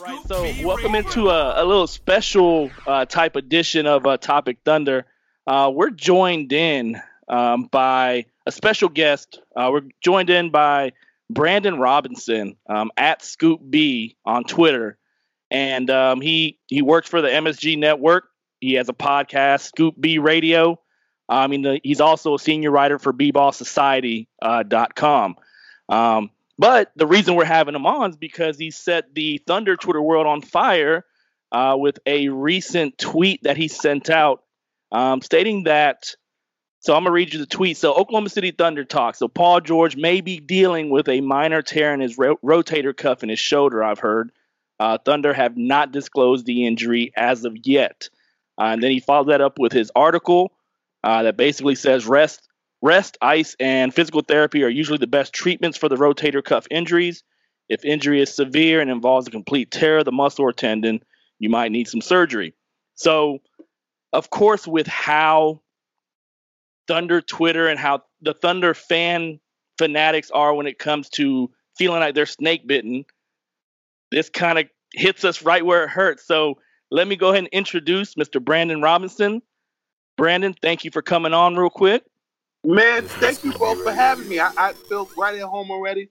All right, so welcome into a, a little special uh, type edition of uh, Topic Thunder. Uh, we're joined in um, by a special guest. Uh, we're joined in by Brandon Robinson um, at Scoop B on Twitter, and um, he he works for the MSG Network. He has a podcast, Scoop B Radio. I mean, he's also a senior writer for bballsociety.com. Uh, um, but the reason we're having him on is because he set the Thunder Twitter world on fire uh, with a recent tweet that he sent out um, stating that. So I'm gonna read you the tweet. So Oklahoma City Thunder talk. So Paul George may be dealing with a minor tear in his ro- rotator cuff in his shoulder. I've heard. Uh, Thunder have not disclosed the injury as of yet. Uh, and then he followed that up with his article uh, that basically says rest Rest, ice, and physical therapy are usually the best treatments for the rotator cuff injuries. If injury is severe and involves a complete tear of the muscle or tendon, you might need some surgery. So, of course, with how Thunder Twitter and how the Thunder fan fanatics are when it comes to feeling like they're snake bitten, this kind of hits us right where it hurts. So, let me go ahead and introduce Mr. Brandon Robinson. Brandon, thank you for coming on real quick. Man, thank you both for having me. I, I feel right at home already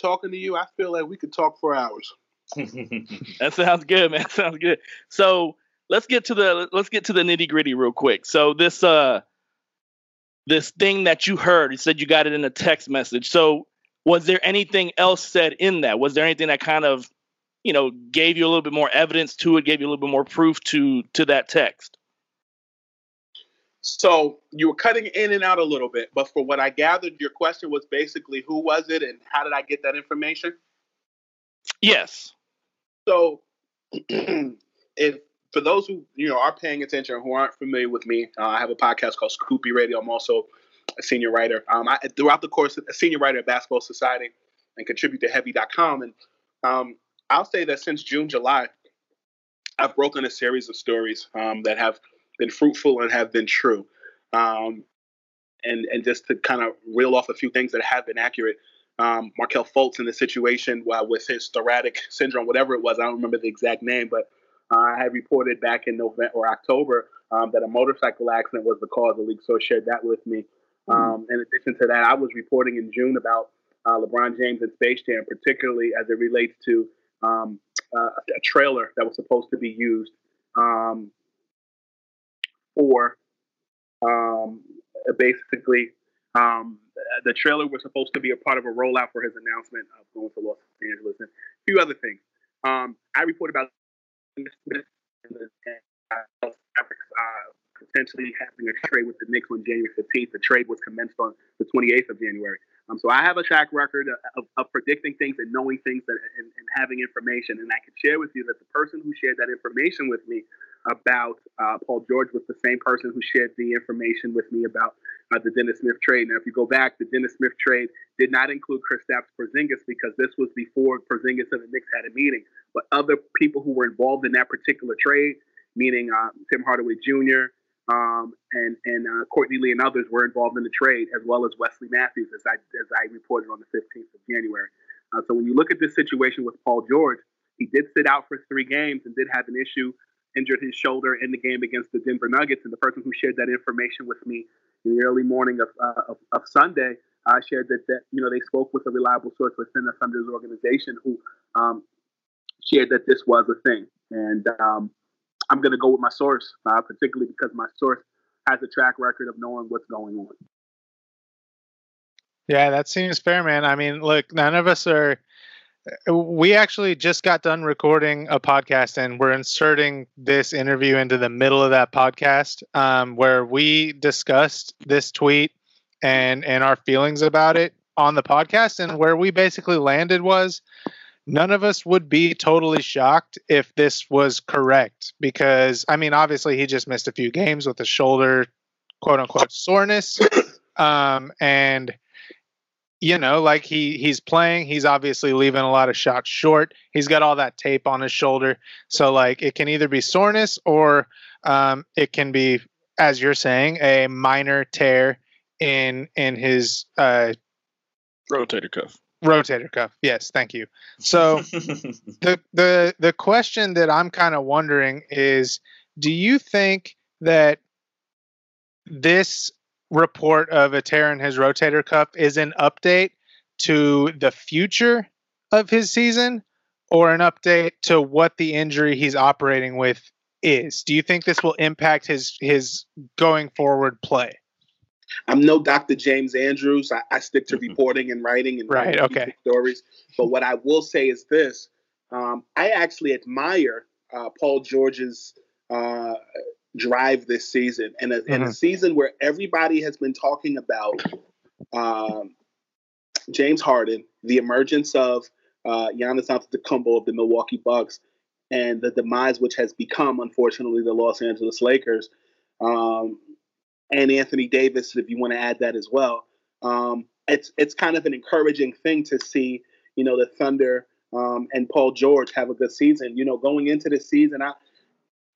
talking to you. I feel like we could talk for hours. that sounds good, man. That sounds good. So let's get to the let's get to the nitty gritty real quick. So this uh this thing that you heard, you said you got it in a text message. So was there anything else said in that? Was there anything that kind of you know gave you a little bit more evidence to it, gave you a little bit more proof to to that text? So you were cutting in and out a little bit, but for what I gathered, your question was basically who was it and how did I get that information? Yes. So, if for those who you know are paying attention or who aren't familiar with me, uh, I have a podcast called Scoop B Radio. I'm also a senior writer. Um, I, throughout the course, a senior writer at Basketball Society and contribute to Heavy.com. And um, I'll say that since June, July, I've broken a series of stories um, that have been fruitful and have been true. Um, and and just to kind of reel off a few things that have been accurate. Um, Markelle Fultz in the situation uh, with his thoracic syndrome, whatever it was, I don't remember the exact name, but uh, I had reported back in November or October um, that a motorcycle accident was the cause. Of the league so shared that with me. Mm-hmm. Um, in addition to that, I was reporting in June about uh, LeBron James and Space Jam, particularly as it relates to um, uh, a trailer that was supposed to be used um, for um, basically um, the trailer was supposed to be a part of a rollout for his announcement of going to Los Angeles and a few other things. Um, I reported about uh, potentially having a trade with the Knicks on January 15th. The trade was commenced on the 28th of January. Um, so I have a track record of, of predicting things and knowing things that, and, and, having information. And I can share with you that the person who shared that information with me about uh, Paul George was the same person who shared the information with me about uh, the Dennis Smith trade. Now, if you go back, the Dennis Smith trade did not include Chris Kristaps Porzingis because this was before Porzingis and the Knicks had a meeting. But other people who were involved in that particular trade, meaning uh, Tim Hardaway Jr., um, and and uh, Courtney Lee and others were involved in the trade, as well as Wesley Matthews, as I as I reported on the 15th of January. Uh, so when you look at this situation with Paul George, he did sit out for three games and did have an issue, injured his shoulder in the game against the Denver Nuggets. And the person who shared that information with me in the early morning of uh, of, of, Sunday uh, shared that that you know they spoke with a reliable source within the Thunder's organization who um, shared that this was a thing. And um, I'm going to go with my source, uh, particularly because my source has a track record of knowing what's going on. Yeah, that seems fair, man. I mean, look, none of us are. We actually just got done recording a podcast, and we're inserting this interview into the middle of that podcast, um, where we discussed this tweet and and our feelings about it on the podcast, and where we basically landed was none of us would be totally shocked if this was correct because I mean obviously he just missed a few games with a shoulder quote unquote soreness. Um, and you know like he he's playing he's obviously leaving a lot of shots short. He's got all that tape on his shoulder. So like it can either be soreness or um, it can be as you're saying a minor tear in in his uh, rotator cuff rotator cuff. Yes thank you. So the the the question that i'm kind of wondering is do you think that this report of a tear in his rotator cuff is an update to the future of his season or an update to what the injury he's operating with is? Do you think this will impact his his going forward play I'm no Dr. James Andrews. I, I stick to mm-hmm. reporting and writing and right, okay. stories. But what I will say is this: um, I actually admire uh, Paul George's uh, drive this season, and a, mm-hmm. in a season where everybody has been talking about um, James Harden, the emergence of uh, Giannis Antetokounmpo of the Milwaukee Bucks, and the demise which has become, unfortunately, the Los Angeles Lakers. Um, and Anthony Davis, if you want to add that as well. Um, it's it's kind of an encouraging thing to see, you know, the Thunder um, and Paul George have a good season. You know, going into the season, I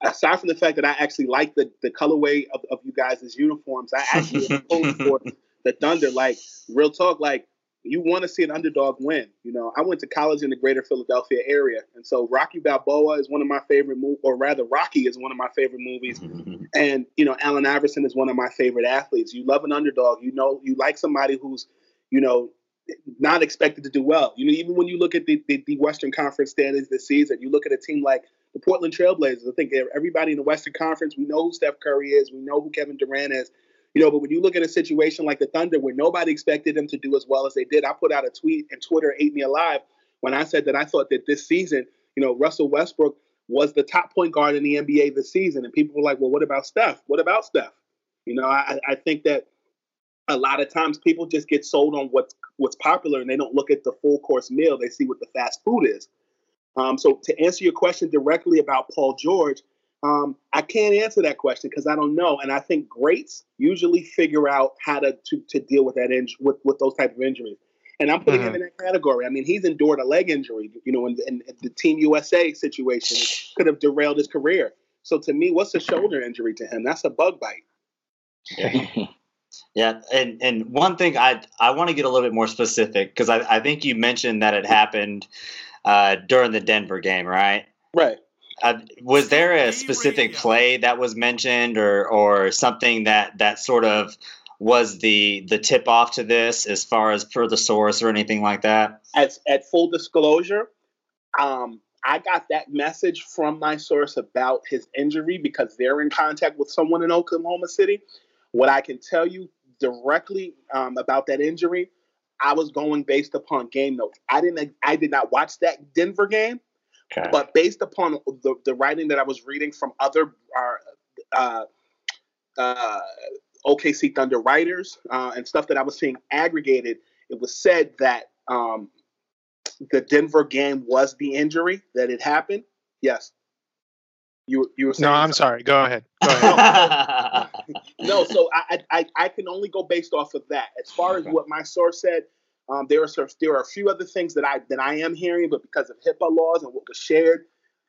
aside from the fact that I actually like the the colorway of, of you guys' uniforms, I actually opposed for the Thunder. Like real talk, like you want to see an underdog win. You know, I went to college in the greater Philadelphia area. And so Rocky Balboa is one of my favorite movies, or rather, Rocky is one of my favorite movies. Mm-hmm. and, you know, Allen Iverson is one of my favorite athletes. You love an underdog. You know, you like somebody who's, you know, not expected to do well. You know, even when you look at the, the, the Western Conference standings this season, you look at a team like the Portland Trailblazers. I think everybody in the Western Conference, we know who Steph Curry is, we know who Kevin Durant is. You know, but when you look at a situation like the Thunder where nobody expected them to do as well as they did, I put out a tweet and Twitter ate me alive when I said that I thought that this season, you know, Russell Westbrook was the top point guard in the NBA this season. And people were like, well, what about Steph? What about Steph? You know, I, I think that a lot of times people just get sold on what's what's popular and they don't look at the full course meal. They see what the fast food is. Um, so to answer your question directly about Paul George, um, I can't answer that question because I don't know, and I think greats usually figure out how to to, to deal with that injury with, with those type of injuries. And I'm putting mm-hmm. him in that category. I mean, he's endured a leg injury, you know, and, and the Team USA situation could have derailed his career. So to me, what's a shoulder injury to him? That's a bug bite. Yeah. Yeah, and and one thing I I want to get a little bit more specific because I, I think you mentioned that it happened uh, during the Denver game, right? Right. Uh, was there a specific play that was mentioned, or or something that that sort of was the the tip off to this, as far as per the source or anything like that? At at full disclosure, um, I got that message from my source about his injury because they're in contact with someone in Oklahoma City. What I can tell you directly um, about that injury, I was going based upon game notes. I didn't. I did not watch that Denver game. Okay. But based upon the, the writing that I was reading from other uh, uh, uh OKC Thunder writers uh, and stuff that I was seeing aggregated, it was said that um, the Denver game was the injury that it happened. Yes. You you were saying No, I'm something. sorry. Go ahead. Go ahead. no, so I, I I can only go based off of that. As far as what my source said, um, there are there are a few other things that I that I am hearing, but because of HIPAA laws and what was shared,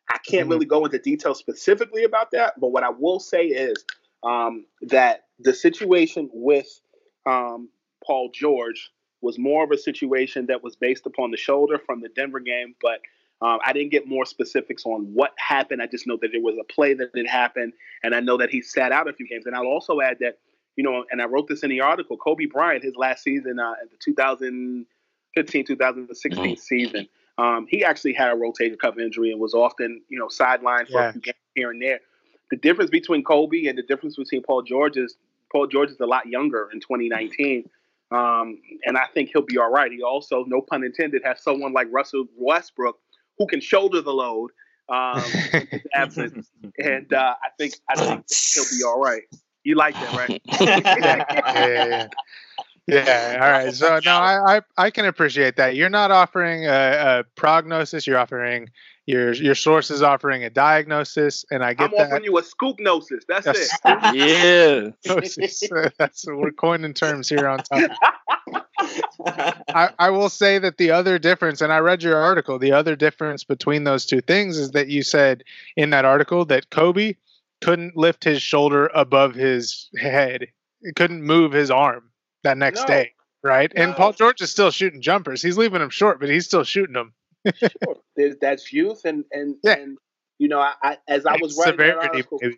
I can't Mhm. really go into detail specifically about that. But what I will say is um, that the situation with um, Paul George was more of a situation that was based upon the shoulder from the Denver game, but um, I didn't get more specifics on what happened. I just know that there was a play that did happen, and I know that he sat out a few games. And I'll also add that, you know, and I wrote this in the article, Kobe Bryant, his last season, uh, the 2015 2016 season, um, he actually had a rotator cuff injury and was often, you know, sidelined for Yeah. a few games here and there. The difference between Kobe and the difference between Paul George is Paul George is a lot younger in 2019. Um, and I think he'll be all right. He also, no pun intended, has someone like Russell Westbrook who can shoulder the load um, absence. And uh, I think I think he'll be all right. You like that, right? yeah, yeah, yeah. Yeah, all right. So no, I, I I can appreciate that. You're not offering a, a prognosis. You're offering your your source is offering a diagnosis, and I get I'm that. offering you a scoop gnosis. That's Yes. it. Yeah. Diagnosis. That's we're coining terms here on top. I, I will say that the other difference, and I read your article, the other difference between those two things is that you said in that article that Kobe couldn't lift his shoulder above his head. He couldn't move his arm that next No. day. Right. And Paul George is still shooting jumpers. He's leaving them short, but he's still shooting them. Sure. There's, that's youth, and and Yeah. and you know, I, I as I was writing that severity, article, maybe.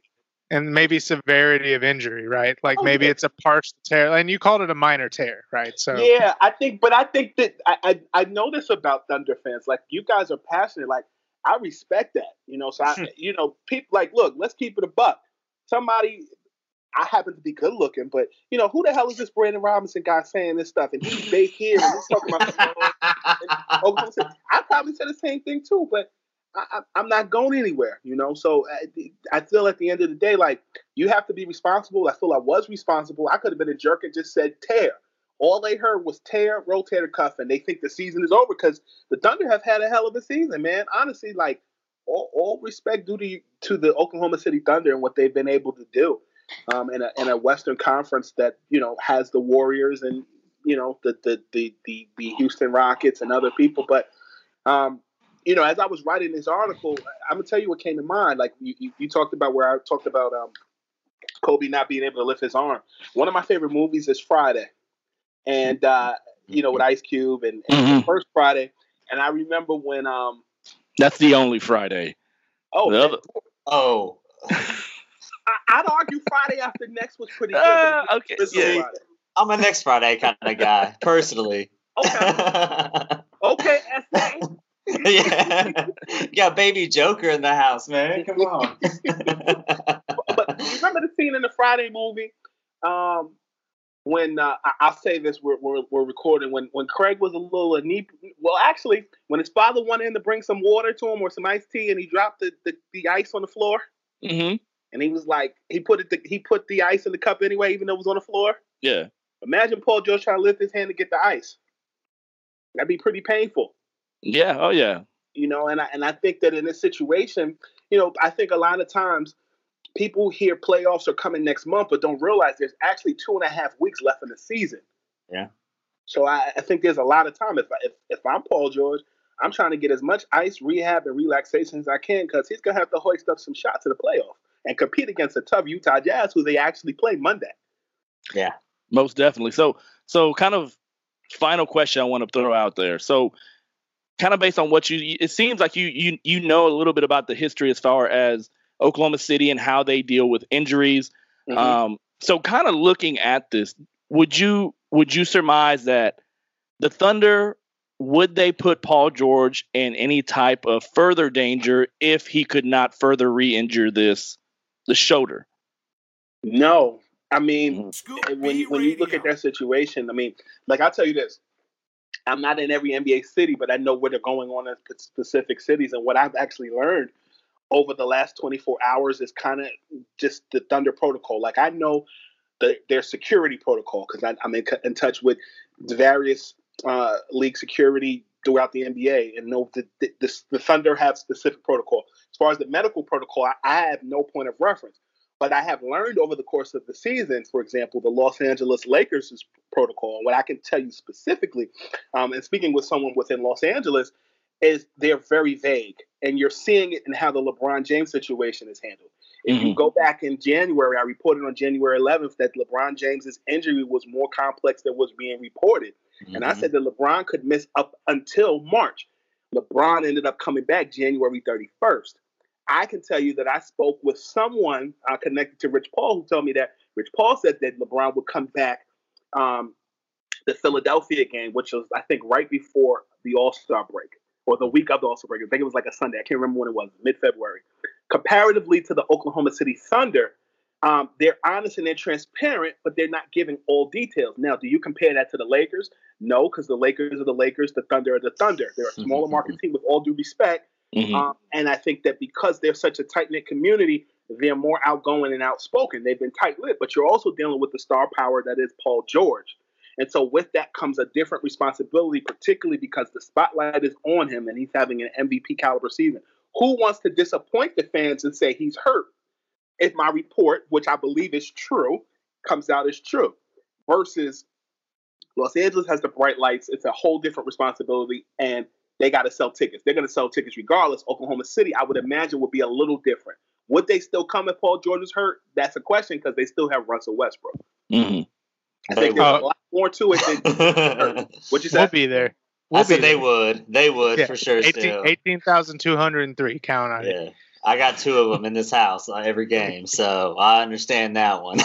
and maybe severity of injury, right? Like Oh, maybe yeah. it's a partial tear, and you called it a minor tear, right? So Yeah, I think, but I think that I, I I know this about Thunder fans. Like you guys are passionate. Like I respect that. You know, so I hmm. you know people like look. Let's keep it a buck. Somebody. I happen to be good looking, but you know who the hell is this Brandon Robinson guy saying this stuff? And he's big here, and he's talking about. City. I probably said the same thing too, but I, I, I'm not going anywhere, you know. So I, I feel at the end of the day, like you have to be responsible. I feel I was responsible. I could have been a jerk and just said tear. All they heard was tear, rotator cuff, and they think the season is over because the Thunder have had a hell of a season, man. Honestly, like all, all respect due to to the Oklahoma City Thunder and what they've been able to do um, in a in a Western Conference that you know has the Warriors and you know the the the the, the Houston Rockets and other people, but um, you know, as I was writing this article, I'm gonna tell you what came to mind. Like you, you, you talked about where I talked about um, Kobe not being able to lift his arm. One of my favorite movies is Friday, and uh, you know with Ice Cube and, and the Mhm. first Friday. And I remember when um That's the only Friday. oh The other- oh. I, I'd argue Friday after next was pretty good. Uh, okay. yeah. Friday. I'm a next Friday kind of guy, personally. Okay, okay, SA. yeah. You got baby Joker in the house, man. Come on. but remember the scene in the Friday movie um, when uh, I- I'll say this: we're, we're, we're recording when when Craig was a little anemic. Well, actually, when his father went in to bring some water to him or some iced tea, and he dropped the, the, the ice on the floor, hmm and he was like, he put it, the, he put the ice in the cup anyway, even though it was on the floor. Yeah. Imagine Paul George trying to lift his hand to get the ice. That'd be pretty painful Yeah. Oh yeah. you know and I, and I think that in this situation you know i think a lot of times people hear playoffs are coming next month but don't realize there's actually two and a half weeks left in the season Yeah. so i, I think there's a lot of time if, I- if if i'm paul george i'm trying to get as much ice rehab and relaxation as i can because he's going to have to hoist up some shots in the playoff and compete against a tough utah jazz who they actually play monday yeah. Most definitely. So, so kind of final question I want to throw out there. So, kind of based on what you, it seems like you you you know a little bit about the history as far as Oklahoma City and how they deal with injuries. Mhm. Um, so, kind of looking at this, would you would you surmise that the Thunder would they put Paul George in any type of further danger if he could not further re-injure this the shoulder? no i mean Mhm. and when, when you look at their situation, I mean, like I'll tell you this. I'm not in every NBA city, but I know where they're going on in specific cities. And what I've actually learned over the last 24 hours is kind of just the Thunder protocol. Like I know the, their security protocol because I'm in, in touch with various uh, league security throughout the NBA and know that the, the, the, Thunder have specific protocol. As far as the medical protocol, I, I, have no point of reference. But I have learned over the course of the season, for example, the Los Angeles Lakers' protocol. What I can tell you specifically, um, and speaking with someone within Los Angeles, is they're very vague. And you're seeing it in how the LeBron James situation is handled. If mm-hmm. you go back in January, I reported on January 11th that LeBron James's injury was more complex than was being reported. Mm-hmm. And I mm-hmm. said that LeBron could miss up until March. LeBron ended up coming back January 31st. I can tell you that I spoke with someone uh, connected to Rich Paul who told me that Rich Paul said that LeBron would come back um, the Philadelphia game, which was, I think, right before the All Star break or the week of the All Star break. I think it was like a Sunday. I can't remember when it was, mid February. Comparatively to the Oklahoma City Thunder, um, they're honest and they're transparent, but they're not giving all details. Now, do you compare that to the Lakers? No, because the Lakers are the Lakers, the Thunder are the Thunder. They're a mm-hmm, smaller market mm-hmm. team with all due respect. Mm-hmm. Um, and I think that because they're such a tight knit community, they're more outgoing and outspoken. They've been tight lipped, but you're also dealing with the star power that is Paul George. And so with that comes a different responsibility, particularly because the spotlight is on him and he's having an MVP caliber season. Who wants to disappoint the fans and say he's hurt? If my report, which I believe is true, comes out as true, versus Los Angeles has the bright lights. It's a whole different responsibility, and they got to sell tickets. They're going to sell tickets regardless. Oklahoma City, I would imagine, would be a little different. Would they still come if Paul George is hurt? That's a question because they still have Russell Westbrook. Mm-hmm. I think there's a lot more to it than what you said. We'll be there. We'll I said they would. They would yeah. for sure. 18,203. 18, count on yeah. it. I got two of them in this house uh, every game, so I understand that one.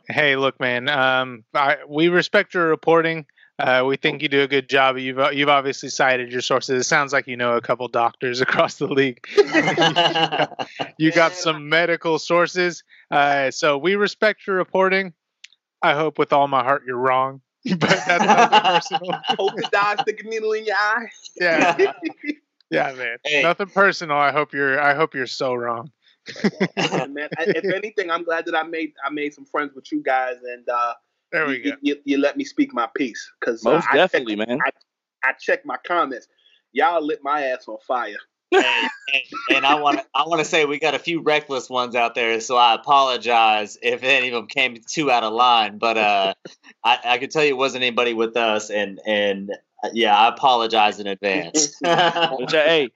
hey, look, man. Um, I, we respect your reporting. Uh, we think you do a good job. You've uh, you've obviously cited your sources. It sounds like you know a couple doctors across the league. you, got, you got some medical sources. Uh, so we respect your reporting. I hope with all my heart you're wrong, but that's nothing personal. I hope the dog stick a needle in your eye. Yeah, yeah, man. Hey. Nothing personal. I hope you're. I hope you're so wrong. man, if anything, I'm glad that I made I made some friends with you guys, and uh, there we you, go. You, you, let me speak my piece because uh, most uh, definitely, check, man. I, I checked my comments. Y'all lit my ass on fire. And, and, and, I want to I want to say we got a few reckless ones out there, so I apologize if any of them came too out of line. But uh, I, I can tell you, it wasn't anybody with us, and and uh, yeah, I apologize in advance. hey,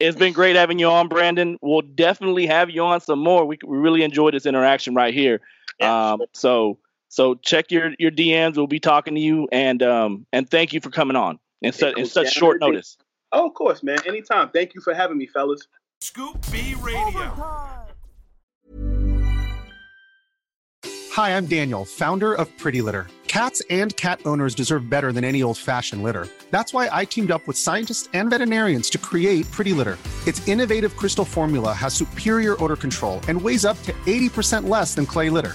it's been great having you on, Brandon. We'll definitely have you on some more. We we really enjoyed this interaction right here. Yeah, um, sure. so so check your your DMs. We'll be talking to you, and um and thank you for coming on in, su- in such short notice. Oh, of course, man. Anytime. Thank you for having me, fellas. Scoop B Radio. Hi, I'm Daniel, founder of Pretty Litter. Cats and cat owners deserve better than any old-fashioned litter. That's why I teamed up with scientists and veterinarians to create Pretty Litter. Its innovative crystal formula has superior odor control and weighs up to 80% less than clay litter.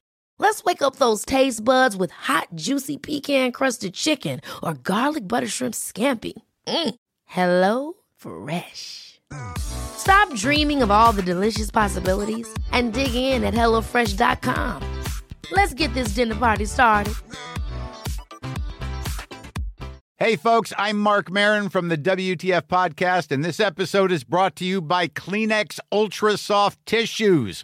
Let's wake up those taste buds with hot, juicy pecan crusted chicken or garlic butter shrimp scampi. Mm. Hello Fresh. Stop dreaming of all the delicious possibilities and dig in at HelloFresh.com. Let's get this dinner party started. Hey, folks, I'm Marc Maron from the WTF Podcast, and this episode is brought to you by Kleenex Ultra Soft Tissues